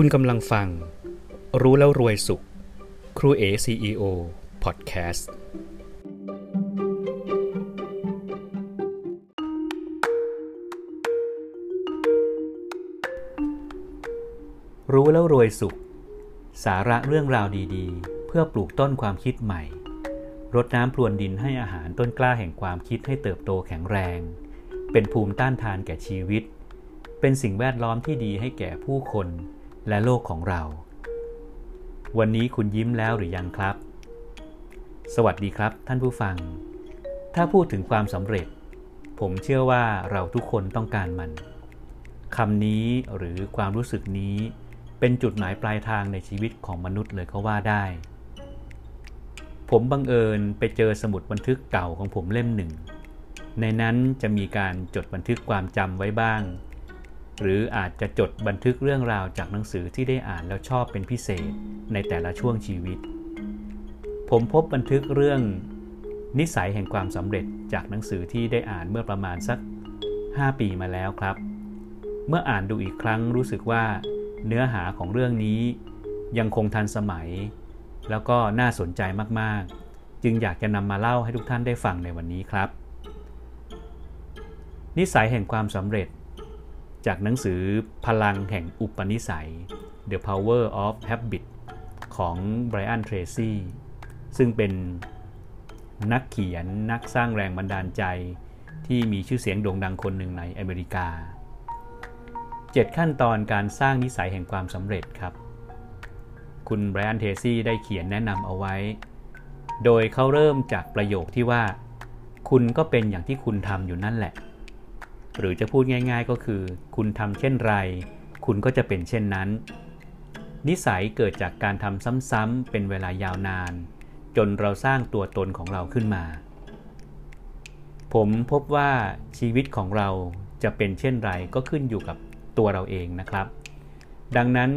คุณกำลังฟัง รู้แล้วรวยสุข ครูเอ CEO พอดแคสต์รู้แล้วรวยสุข สาระเรื่องราวดีๆ เพื่อปลูกต้นความคิดใหม่ รดน้ำพรวนดินให้อาหารต้นกล้าแห่งความคิดให้เติบโตแข็งแรง เป็นภูมิต้านทานแก่ชีวิต เป็นสิ่งแวดล้อมที่ดีให้แก่ผู้คน และโลกของเรา วันนี้คุณยิ้มแล้วหรือยังครับ สวัสดีครับท่านผู้ฟัง ถ้าพูดถึงความสำเร็จ ผมเชื่อว่าเราทุกคนต้องการมันคำนี้หรือความรู้สึกนี้เป็นจุดหมายปลายทางในชีวิตของมนุษย์เลยก็ว่าได้ ผมบังเอิญไปเจอสมุดบันทึกเก่าของผมเล่มหนึ่ง ในนั้นจะมีการจดบันทึกความจำไว้บ้าง หรืออาจจะจดบันทึกเรื่องราวจากหนังสือที่ได้อ่านแล้วชอบเป็นพิเศษในแต่ละช่วงชีวิต ผมพบบันทึกเรื่องนิสัยแห่งความสำเร็จจากหนังสือที่ได้อ่านเมื่อประมาณสัก 5 ปีมาแล้วครับ เมื่ออ่านดูอีกครั้งรู้สึกว่าเนื้อหาของเรื่องนี้ยังคงทันสมัย แล้วก็น่าสนใจมากๆ จึงอยากจะนำมาเล่าให้ทุกท่านได้ฟังในวันนี้ครับ นิสัยแห่งความสำเร็จ จากหนังสือพลังแห่งอุปนิสัย The Power of Habit ของ Brian Tracy ซึ่งเป็นนักเขียนนักสร้างแรงบันดาลใจที่มีชื่อเสียงโด่งดังคนหนึ่งในอเมริกา 7 ขั้นตอนการสร้างนิสัยแห่งความสำเร็จครับ คุณไบรอันเทซี่ได้เขียนแนะนำเอาไว้ โดยเขาเริ่มจากประโยคที่ว่า คุณก็เป็นอย่างที่คุณทำอยู่นั่นแหละ หรือจะพูดง่าย ๆ ก็คือ คุณทำเช่นไร คุณก็จะเป็นเช่นนั้น นิสัยเกิดจากการทำซ้ำๆเป็นเวลายาวนาน จนเราสร้างตัวตนของเราขึ้นมา ผมพบว่าชีวิตของเราจะเป็นเช่นไรก็ขึ้นอยู่กับตัวเราเองนะครับ ดังนั้น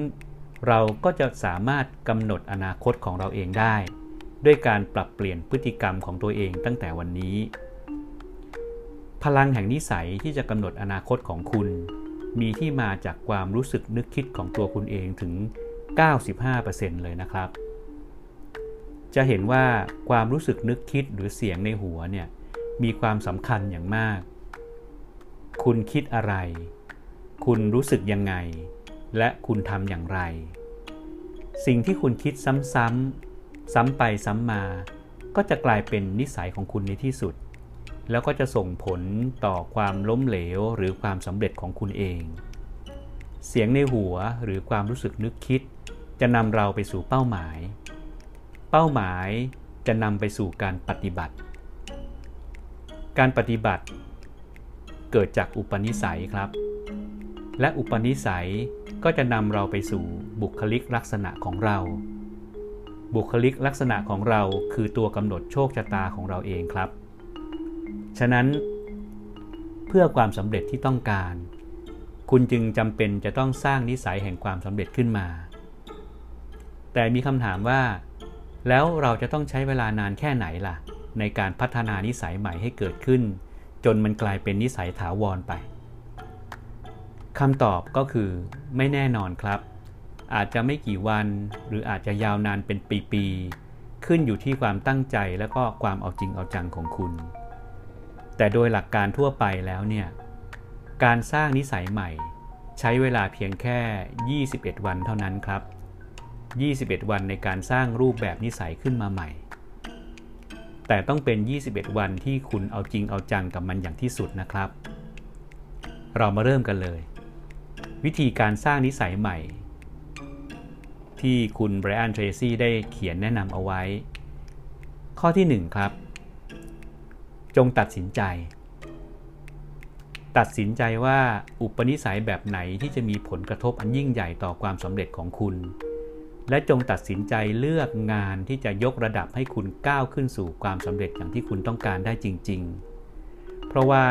เราก็จะสามารถกำหนดอนาคตของเราเองได้ ด้วยการปรับเปลี่ยนพฤติกรรมของตัวเองตั้งแต่วันนี้ พลังแห่งนิสัยที่จะกำหนดอนาคตของคุณ มีที่มาจากความรู้สึกนึกคิดของตัวคุณเองถึง 95%เลยนะครับ จะเห็นว่าความรู้สึกนึกคิดหรือเสียงในหัวเนี่ยมีความสำคัญอย่างมาก คุณคิดอะไร คุณรู้สึกยังไง และคุณทำอย่างไร สิ่งที่คุณคิดซ้ำๆซ้ำไปซ้ำมา ก็จะกลายเป็นนิสัยของคุณในที่สุด แล้วก็จะส่งผลต่อความล้มเหลวหรือความสำเร็จของคุณเอง เสียงในหัวหรือความรู้สึกนึกคิด จะนำเราไปสู่เป้าหมาย เป้าหมายจะนำไปสู่การปฏิบัติ การปฏิบัติ เกิดจากอุปนิสัยครับ และอุปนิสัยก็จะนำเราไปสู่บุคลิกลักษณะของเรา บุคลิกลักษณะของเราคือตัวกำหนดโชคชะตาของเราเองครับ ฉะนั้นเพื่อความสำเร็จที่ต้องการ คุณจึงจำเป็นจะต้องสร้างนิสัยแห่งความสำเร็จขึ้นมา แต่มีคำถามว่า แล้วเราจะต้องใช้เวลานานแค่ไหนล่ะ ในการพัฒนานิสัยใหม่ให้เกิดขึ้น จนมันกลายเป็นนิสัยถาวรไปคำตอบก็คือไม่แน่นอนครับ อาจจะไม่กี่วัน หรืออาจจะยาวนานเป็นปี ๆ ขึ้นอยู่ที่ความตั้งใจและก็ความเอาจริงเอาจังของคุณ แต่โดยหลักการทั่วไปแล้วเนี่ย การสร้างนิสัยใหม่ ใช้เวลาเพียงแค่ 21 วันเท่านั้นครับ 21 วันในการสร้างรูปแบบนิสัยขึ้นมาใหม่ แต่ต้องเป็น 21 วันที่คุณเอาจริงเอาจังกับมันอย่างที่สุดนะครับ เรามาเริ่มกันเลย วิธีการสร้างนิสัยใหม่ ที่คุณไบรอันเทรซี่ได้เขียนแนะนำเอาไว้ ข้อที่ 1 ครับ จงตัดสินใจ ตัดสินใจว่าอุปนิสัยแบบไหนที่จะมีผลกระทบอันยิ่งใหญ่ต่อความสำเร็จของคุณ และจงตัดสินใจเลือกงานที่จะยกระดับให้คุณก้าวขึ้นสู่ความสำเร็จอย่างที่คุณต้องการได้จริง ๆ เพราะว่า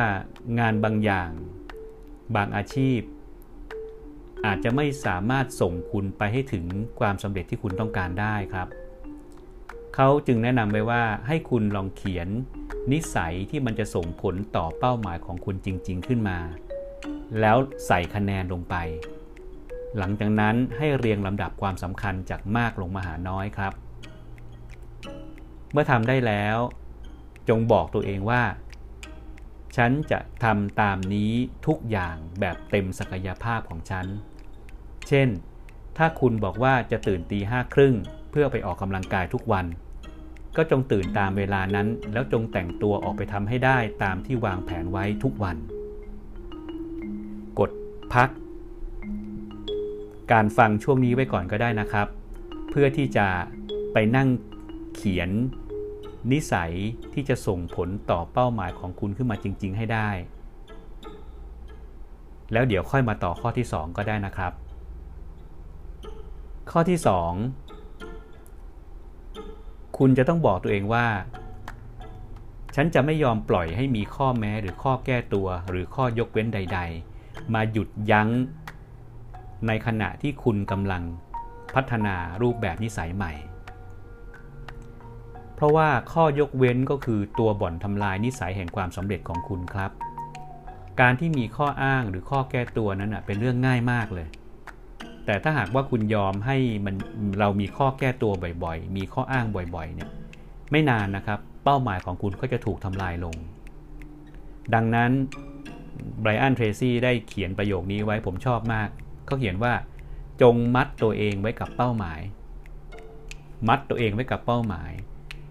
งานบางอย่าง บางอาชีพ อาจจะไม่สามารถส่งคุณไปให้ถึงความสำเร็จที่คุณต้องการได้ครับ เขาจึงแนะนำไว้ว่าให้คุณลองเขียนนิสัยที่มันจะส่งผลต่อเป้าหมายของคุณจริง ๆ ขึ้นมา แล้วใส่คะแนนลงไป หลังจากนั้นให้เรียงลำดับความสำคัญจากมากลงมาหาน้อยครับ เมื่อทำได้แล้ว จงบอกตัวเองว่า ฉันจะทำตามนี้ทุกอย่างแบบเต็มศักยภาพของฉัน เช่น ถ้าคุณบอกว่าจะตื่นตีห้าครึ่ง พื่อไปออกกำลังกายทุกวัน ก็จงตื่นตามเวลานั้น แล้วจงแต่งตัวออกไปทำให้ได้ตามที่วางแผนไว้ทุกวัน กดพัก การฟังช่วงนี้ไว้ก่อนก็ได้นะครับ เพื่อที่จะไปนั่งเขียนนิสัยที่จะส่งผลต่อเป้าหมายของคุณขึ้นมาจริง ๆ ให้ได้ แล้วเดี๋ยวค่อยมาต่อข้อที่ 2 ก็ได้นะครับ ข้อที่ 2 คุณจะต้องบอกตัวเองว่า ฉันจะไม่ยอมปล่อยให้มีข้อแม้หรือข้อแก้ตัว หรือข้อยกเว้นใด ๆ มาหยุดยั้ง ในขณะที่คุณกำลังพัฒนารูปแบบนิสัยใหม่ เพราะว่าข้อยกเว้นก็คือตัวบ่อนทำลายนิสัยแห่งความสำเร็จของคุณครับ การที่มีข้ออ้างหรือข้อแก้ตัวนั้นเป็นเรื่องง่ายมากเลย แต่ถ้าหากว่าคุณยอมให้มันเรามีข้อแก้ตัวบ่อยๆ มีข้ออ้างบ่อยๆ เนี่ยไม่นานนะครับ เป้าหมายของคุณก็จะถูกทำลายลง ดังนั้นไบรอันเทรซี่ได้เขียนประโยคนี้ไว้ผมชอบมาก เขาเขียนว่าจงมัดตัวเองไว้กับเป้าหมาย มัดตัวเองไว้กับเป้าหมาย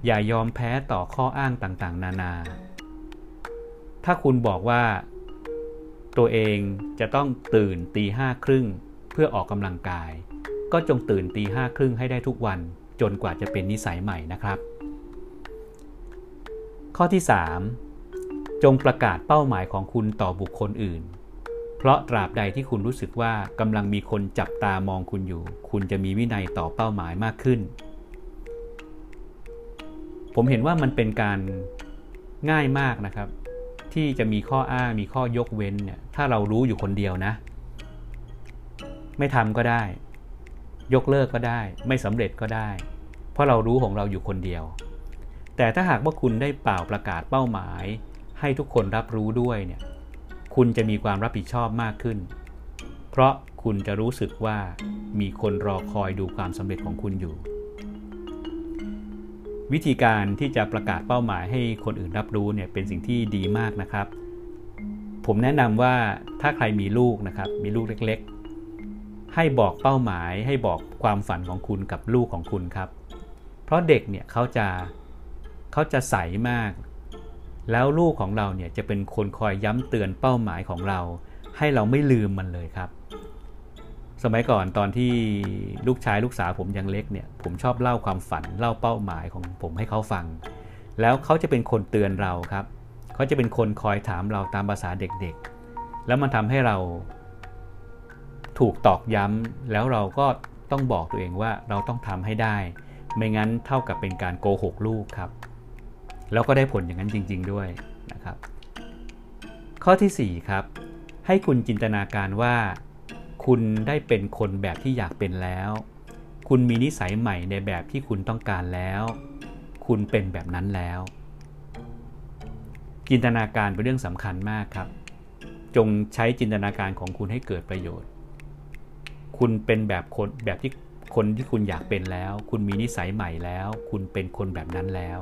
อย่ายอมแพ้ต่อข้ออ้างต่างๆ นานา ถ้าคุณบอกว่า ตัวเองจะต้องตื่นตีห้าครึ่ง พื่อออกกำลังกาย ก็จงตื่นตีห้าครึ่งให้ได้ทุกวันจนกว่าจะเป็นนิสัยใหม่นะครับ ข้อที่ 3 จงประกาศเป้าหมายของคุณต่อบุคคลอื่น เพราะตราบใดที่คุณรู้สึกว่ากำลังมีคนจับตามองคุณอยู่ คุณจะมีวินัยต่อเป้าหมายมากขึ้น ผมเห็นว่ามันเป็นการง่ายมากนะครับ ที่จะมีข้ออ้างมีข้อยกเว้นเนี่ยถ้าเรารู้อยู่คนเดียวนะ ไม่ทำก็ได้ ยกเลิกก็ได้ ไม่สำเร็จก็ได้ เพราะเรารู้ของเราอยู่คนเดียว แต่ถ้าหากว่าคุณได้เป่าประกาศเป้าหมาย ให้ทุกคนรับรู้ด้วยเนี่ยคุณจะมีความรับผิดชอบมากขึ้น เพราะคุณจะรู้สึกว่ามีคนรอคอยดูความสำเร็จของคุณอยู่ วิธีการที่จะประกาศเป้าหมายให้คนอื่นรับรู้เนี่ยเป็นสิ่งที่ดีมากนะครับ ผมแนะนำว่าถ้าใครมีลูกนะครับ มีลูกเล็ก ให้บอกเป้าหมาย ให้บอกความฝันของคุณกับลูกของคุณครับ เพราะเด็กเนี่ยเขาจะเขาจะใสมาก แล้วลูกของเราเนี่ยจะเป็นคนคอยย้ำเตือนเป้าหมายของเรา ให้เราไม่ลืมมันเลยครับ สมัยก่อนตอนที่ลูกชายลูกสาวผมยังเล็กเนี่ยผมชอบเล่าความฝันเล่าเป้าหมายของผมให้เขาฟัง แล้วเขาจะเป็นคนเตือนเราครับเขาจะเป็นคนคอยถามเราตามภาษาเด็กๆ แล้วมันทำให้เรา ถูกตอกย้ำแล้วเราก็ต้องบอกตัวเองว่าเราต้องทำให้ได้ ไม่งั้นเท่ากับเป็นการโกหกลูกครับ แล้วก็ได้ผลอย่างนั้นจริง ๆ ด้วยนะครับ ข้อที่ 4 ครับ ให้คุณจินตนาการว่า คุณได้เป็นคนแบบที่อยากเป็นแล้ว คุณมีนิสัยใหม่ในแบบที่คุณต้องการแล้ว คุณเป็นแบบนั้นแล้ว จินตนาการเป็นเรื่องสำคัญมากครับ จงใช้จินตนาการของคุณให้เกิดประโยชน์ คุณเป็นแบบคนแบบที่คนที่คุณอยากเป็นแล้ว คุณมีนิสัยใหม่แล้ว คุณเป็นคนแบบนั้นแล้ว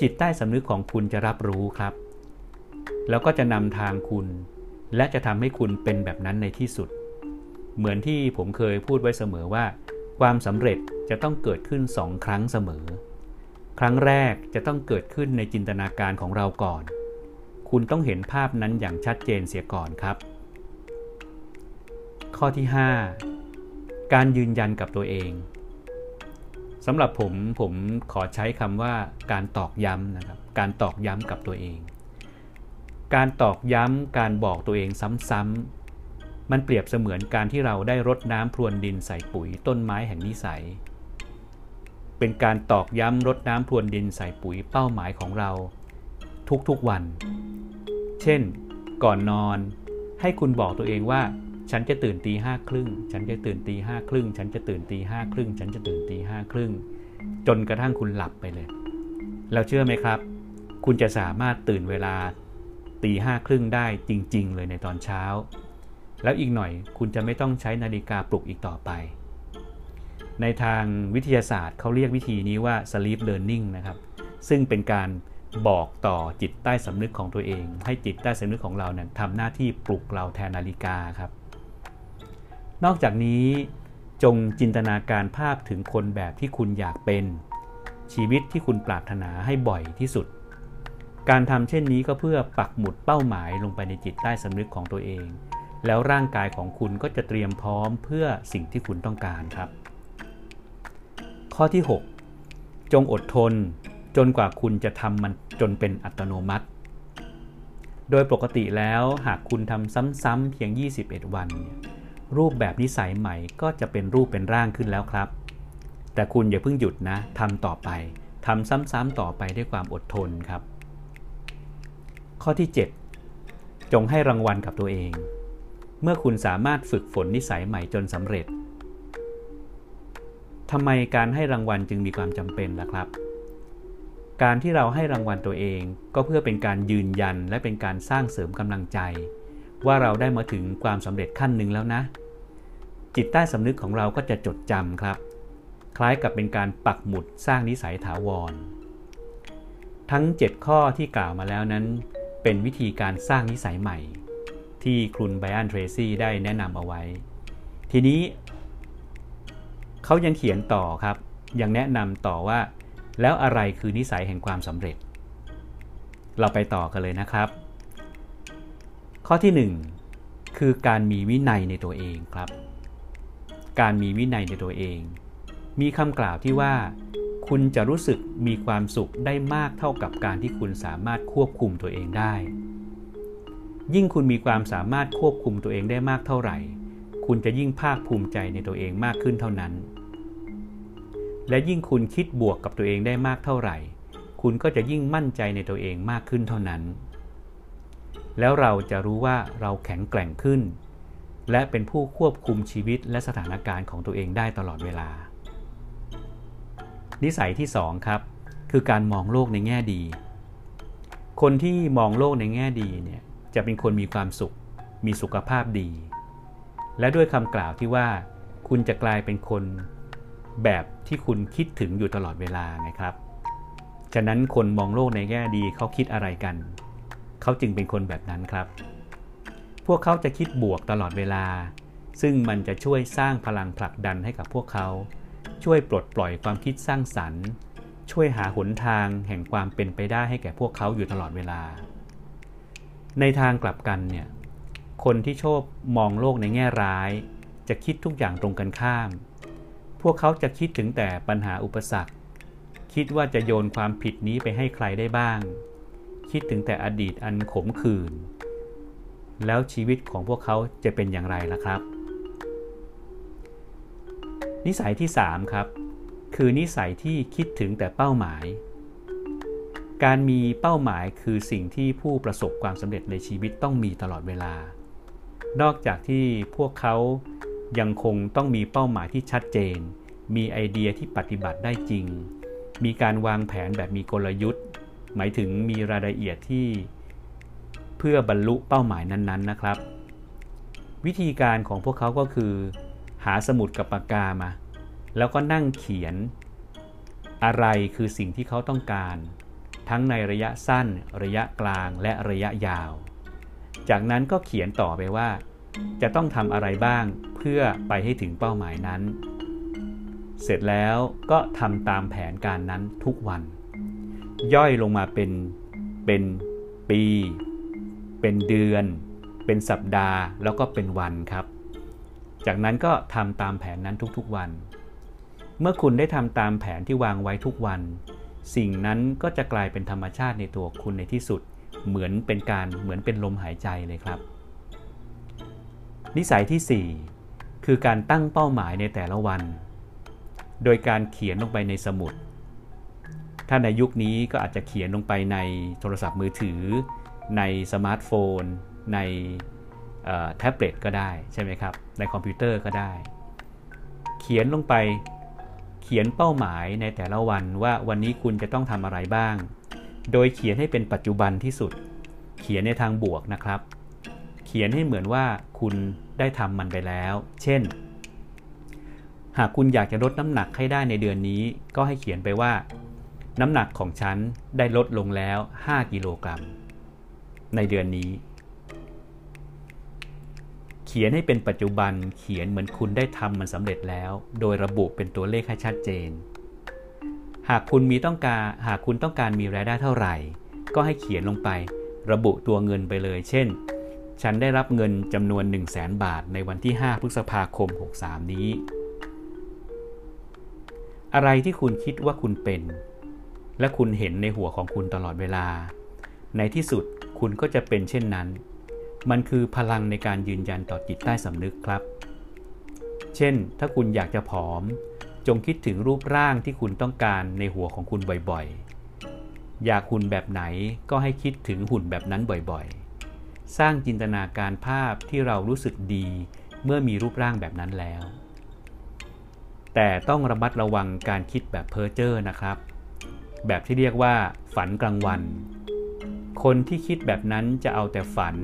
จิตใต้สำนึกของคุณจะรับรู้ครับ แล้วก็จะนำทางคุณ และจะทำให้คุณเป็นแบบนั้นในที่สุด เหมือนที่ผมเคยพูดไว้เสมอว่า ความสำเร็จจะต้องเกิดขึ้นสองครั้งเสมอ ครั้งแรกจะต้องเกิดขึ้นในจินตนาการของเราก่อน คุณต้องเห็นภาพนั้นอย่างชัดเจนเสียก่อนครับ ข้อที่ 5 การยืนยันกับตัวเองสำหรับผมผมขอใช้คำว่าการตอกย้ำนะครับ การตอกย้ำกับตัวเอง การตอกย้ำการบอกตัวเองซ้ำๆมันเปรียบเสมือนการที่เราได้รดน้ำพรวนดินใส่ปุ๋ยต้นไม้แห่งนิสัย เป็นการตอกย้ำรดน้ำพรวนดินใส่ปุ๋ยเป้าหมายของเรา ทุกๆวัน เช่น ก่อนนอน ให้คุณบอกตัวเองว่า ฉันจะตื่นตีห้าครึ่ง ฉันจะตื่นตีห้าครึ่ง ฉันจะตื่นตีห้าครึ่ง ฉันจะตื่นตีห้าครึ่ง จนกระทั่งคุณหลับไปเลย แล้วเชื่อไหมครับ คุณจะสามารถตื่นเวลาตีห้าครึ่งได้จริง ๆ เลยในตอนเช้า แล้วอีกหน่อยคุณจะไม่ต้องใช้นาฬิกาปลุกอีกต่อไป ในทางวิทยาศาสตร์เขาเรียกวิธีนี้ว่า sleep learning นะครับ ซึ่งเป็นการบอกต่อจิตใต้สำนึกของตัวเอง ให้จิตใต้สำนึกของเราเนี่ยทำหน้าที่ปลุกเราแทนนาฬิกาครับ นอกจากนี้จงจินตนาการภาพถึงคนแบบที่คุณอยากเป็น ชีวิตที่คุณปรารถนาให้บ่อยที่สุด การทำเช่นนี้ก็เพื่อปักหมุดเป้าหมายลงไปในจิตใต้สำนึกของตัวเอง แล้วร่างกายของคุณก็จะเตรียมพร้อมเพื่อสิ่งที่คุณต้องการครับ ข้อที่ 6 จงอดทน จนกว่าคุณจะทำมันจนเป็นอัตโนมัติ โดยปกติแล้วหากคุณทำซ้ำๆเพียง 21 วัน รูปแบบนิสัยใหม่ก็จะเป็นรูปเป็นร่างขึ้นแล้วครับ แต่คุณอย่าเพิ่งหยุดนะทำต่อไปทำซ้ำๆต่อไปด้วยความอดทนครับ ข้อที่ 7 จงให้รางวัลกับตัวเอง เมื่อคุณสามารถฝึกฝนนิสัยใหม่จนสำเร็จทำไมการให้รางวัลจึงมีความจำเป็นล่ะครับ การที่เราให้รางวัลตัวเองก็เพื่อเป็นการยืนยันและเป็นการสร้างเสริมกำลังใจ ว่าเราได้มาถึงความสำเร็จขั้นหนึ่งแล้วนะ จิตใต้สำนึกของเราก็จะจดจำครับ คล้ายกับเป็นการปักหมุดสร้างนิสัยถาวร ทั้ง 7 ข้อที่กล่าวมาแล้วนั้น เป็นวิธีการสร้างนิสัยใหม่ ที่ครุนไบอันเทรซี่ได้แนะนำเอาไว้ ทีนี้ เขายังเขียนต่อครับ ยังแนะนำต่อว่า แล้วอะไรคือนิสัยแห่งความสำเร็จ เราไปต่อกันเลยนะครับ ข้อที่ 1 คือการมีวินัยในตัวเองครับ การมีวินัยในตัวเอง มีคำกล่าวที่ว่า คุณจะรู้สึกมีความสุขได้มากเท่ากับการที่คุณสามารถควบคุมตัวเองได้ ยิ่งคุณมีความสามารถควบคุมตัวเองได้มากเท่าไหร่ คุณจะยิ่งภาคภูมิใจในตัวเองมากขึ้นเท่านั้น และยิ่งคุณคิดบวกกับตัวเองได้มากเท่าไหร่ คุณก็จะยิ่งมั่นใจในตัวเองมากขึ้นเท่านั้น แล้วเราจะรู้ว่าเราแข็งแกร่งขึ้น และเป็นผู้ควบคุมชีวิตและสถานการณ์ของตัวเองได้ตลอดเวลา นิสัยที่ 2 ครับ คือการมองโลกในแง่ดี คนที่มองโลกในแง่ดีเนี่ยจะเป็นคนมีความสุข มีสุขภาพดี และด้วยคำกล่าวที่ว่า คุณจะกลายเป็นคนแบบที่คุณคิดถึงอยู่ตลอดเวลาไงครับ ฉะนั้นคนมองโลกในแง่ดีเขาคิดอะไรกัน เขาจึงเป็นคนแบบนั้นครับ พวกเขาจะคิดบวกตลอดเวลา ซึ่งมันจะช่วยสร้างพลังผลักดันให้กับพวกเขา ช่วยปลดปล่อยความคิดสร้างสรรค์ ช่วยหาหนทางแห่งความเป็นไปได้ให้แก่พวกเขาอยู่ตลอดเวลา ในทางกลับกันเนี่ย คนที่โชคมองโลกในแง่ร้าย จะคิดทุกอย่างตรงกันข้าม พวกเขาจะคิดถึงแต่ปัญหาอุปสรรค คิดว่าจะโยนความผิดนี้ไปให้ใครได้บ้าง คิดถึงแต่อดีตอันขมขื่น แล้วชีวิตของพวกเขาจะเป็นอย่างไรล่ะครับ นิสัยที่ 3 ครับ คือนิสัยที่คิดถึงแต่เป้าหมาย การมีเป้าหมายคือสิ่งที่ผู้ประสบความสำเร็จในชีวิตต้องมีตลอดเวลา นอกจากที่พวกเขายังคงต้องมีเป้าหมายที่ชัดเจน มีไอเดียที่ปฏิบัติได้จริง มีการวางแผนแบบมีกลยุทธ์ หมายถึงมีรายละเอียดที่ เพื่อบรรลุเป้าหมายนั้นๆนะครับ วิธีการของพวกเขาก็คือ หาสมุดกับปากกามา แล้วก็นั่งเขียน อะไรคือสิ่งที่เขาต้องการ ทั้งในระยะสั้น ระยะกลางและระยะยาว จากนั้นก็เขียนต่อไปว่า จะต้องทำอะไรบ้างเพื่อไปให้ถึงเป้าหมายนั้น เสร็จแล้วก็ทำตามแผนการนั้นทุกวัน ย่อยลงมาเป็นเป็นปี เป็นเดือน เป็นสัปดาห์ แล้วก็เป็นวันครับ จากนั้นก็ทำตามแผนนั้นทุกๆวัน เมื่อคุณได้ทำตามแผนที่วางไว้ทุกวัน สิ่งนั้นก็จะกลายเป็นธรรมชาติในตัวคุณในที่สุด เหมือนเป็นการเหมือนเป็นลมหายใจเลยครับ นิสัยที่ 4 คือการตั้งเป้าหมายในแต่ละวัน โดยการเขียนลงไปในสมุดถ้าในยุคนี้ก็อาจจะเขียนลงไปในโทรศัพท์มือถือ ในสมาร์ทโฟน ในแท็บเล็ตก็ได้ใช่ไหมครับ ในคอมพิวเตอร์ก็ได้ เขียนลงไปเขียนเป้าหมายในแต่ละวันว่าวันนี้คุณจะต้องทำอะไรบ้าง โดยเขียนให้เป็นปัจจุบันที่สุด เขียนในทางบวกนะครับ เขียนให้เหมือนว่าคุณได้ทำมันไปแล้ว เช่น หากคุณอยากจะลดน้ำหนักให้ได้ในเดือนนี้ ก็ให้เขียนไปว่า น้ำหนักของฉันได้ลดลงแล้ว 5 กิโลกรัม ในเดือนนี้ เขียนให้เป็นปัจจุบันเขียนเหมือนคุณได้ทำมันสำเร็จแล้ว โดยระบุเป็นตัวเลขให้ชัดเจน หากคุณมีต้องการหากคุณต้องการมีรายได้เท่าไหร่ ก็ให้เขียนลงไป ระบุตัวเงินไปเลย เช่น ฉันได้รับเงินจำนวน 1 0 0 0 0แบาทในวันที่ 5 พฤษภาคม 63 นี้ อะไรที่คุณคิดว่าคุณเป็นและคุณเห็นในหัวของคุณตลอดเวลา ในที่สุด คุณก็จะเป็นเช่นนั้น มันคือพลังในการยืนยันต่อจิตใต้สำนึกครับ เช่น ถ้าคุณอยากจะผอม จงคิดถึงรูปร่างที่คุณต้องการในหัวของคุณบ่อยๆ อยากหุ่นแบบไหนก็ให้คิดถึงหุ่นแบบนั้นบ่อยๆ สร้างจินตนาการภาพที่เรารู้สึกดีเมื่อมีรูปร่างแบบนั้นแล้ว แต่ต้องระมัดระวังการคิดแบบเพ้อเจ้อนะครับ แบบที่เรียกว่าฝันกลางวัน คนที่คิดแบบนั้นจะเอาแต่ฝัน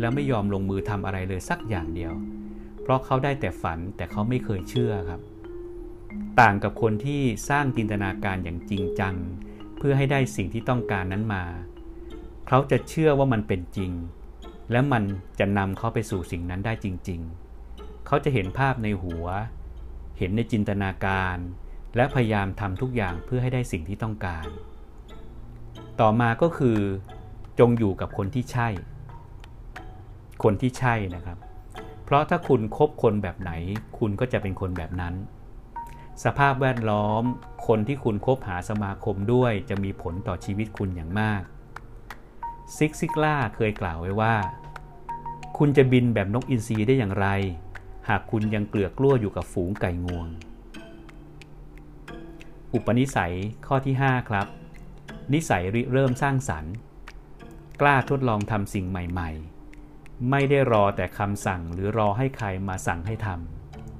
แล้วไม่ยอมลงมือทำอะไรเลยสักอย่างเดียว เพราะเขาได้แต่ฝันแต่เขาไม่เคยเชื่อครับ ต่างกับคนที่สร้างจินตนาการอย่างจริงจัง เพื่อให้ได้สิ่งที่ต้องการนั้นมา เขาจะเชื่อว่ามันเป็นจริง และมันจะนำเขาไปสู่สิ่งนั้นได้จริง ๆ เขาจะเห็นภาพในหัว เห็นในจินตนาการ และพยายามทำทุกอย่างเพื่อให้ได้สิ่งที่ต้องการ ต่อมาก็คือ จงอยู่กับคนที่ใช่ คนที่ใช่นะครับ เพราะถ้าคุณคบคนแบบไหน คุณก็จะเป็นคนแบบนั้น สภาพแวดล้อม คนที่คุณคบหาสมาคมด้วย จะมีผลต่อชีวิตคุณอย่างมาก ซิกซิกล่าเคยกล่าวไว้ว่า คุณจะบินแบบนกอินทรีได้อย่างไร หากคุณยังเกลือกลั้วอยู่กับฝูงไก่งวง อุปนิสัยข้อที่ 5 ครับ นิสัยริเริ่มสร้างสรรค์ กล้าทดลองทำสิ่งใหม่ ๆ ไม่ได้รอแต่คำสั่งหรือรอให้ใครมาสั่งให้ท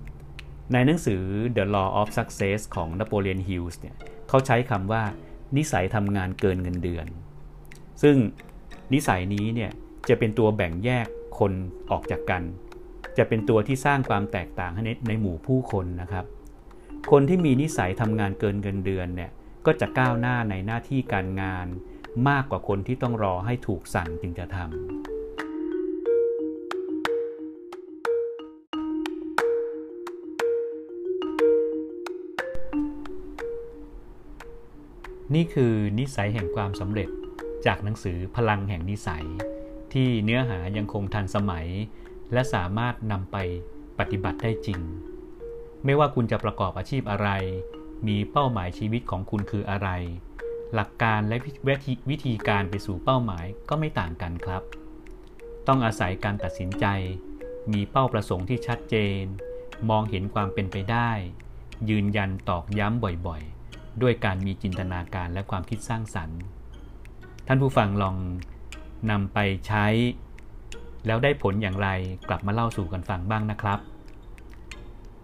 ำในหนังสือ The Law of Success ของ Napoleon Hill เนี่ยเขาใช้คำว่า นิสัยทำงานเกินเงินเดือน ซึ่งนิสัยนี้เนี่ยจะเป็นตัวแบ่งแยกคนออกจากกัน จะเป็นตัวที่สร้างความแตกต่างให้ในหมู่ผู้คนนะครับ คนที่มีนิสัยทำงานเกินเงินเดือนเนี่ยก็จะก้าวหน้าในหน้าที่การงาน มากกว่าคนที่ต้องรอให้ถูกสั่งจึงจะทำนี่คือนิสัยแห่งความสำเร็จจากหนังสือพลังแห่งนิสัย ที่เนื้อหายังคงทันสมัย และสามารถนำไปปฏิบัติได้จริง ไม่ว่าคุณจะประกอบอาชีพอะไร มีเป้าหมายชีวิตของคุณคืออะไร หลักการและวิธีการไปสู่เป้าหมายก็ไม่ต่างกันครับ ต้องอาศัยการตัดสินใจ มีเป้าประสงค์ที่ชัดเจน มองเห็นความเป็นไปได้ ยืนยันตอกย้ำบ่อยๆ ด้วยการมีจินตนาการและความคิดสร้างสรรค์ ท่านผู้ฟังลองนำไปใช้ แล้วได้ผลอย่างไรกลับมาเล่าสู่กันฟังบ้างนะครับ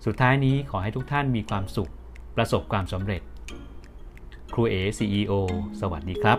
สุดท้ายนี้ขอให้ทุกท่านมีความสุข ประสบความสำเร็จ รูเอ CEO สวัสดีครับ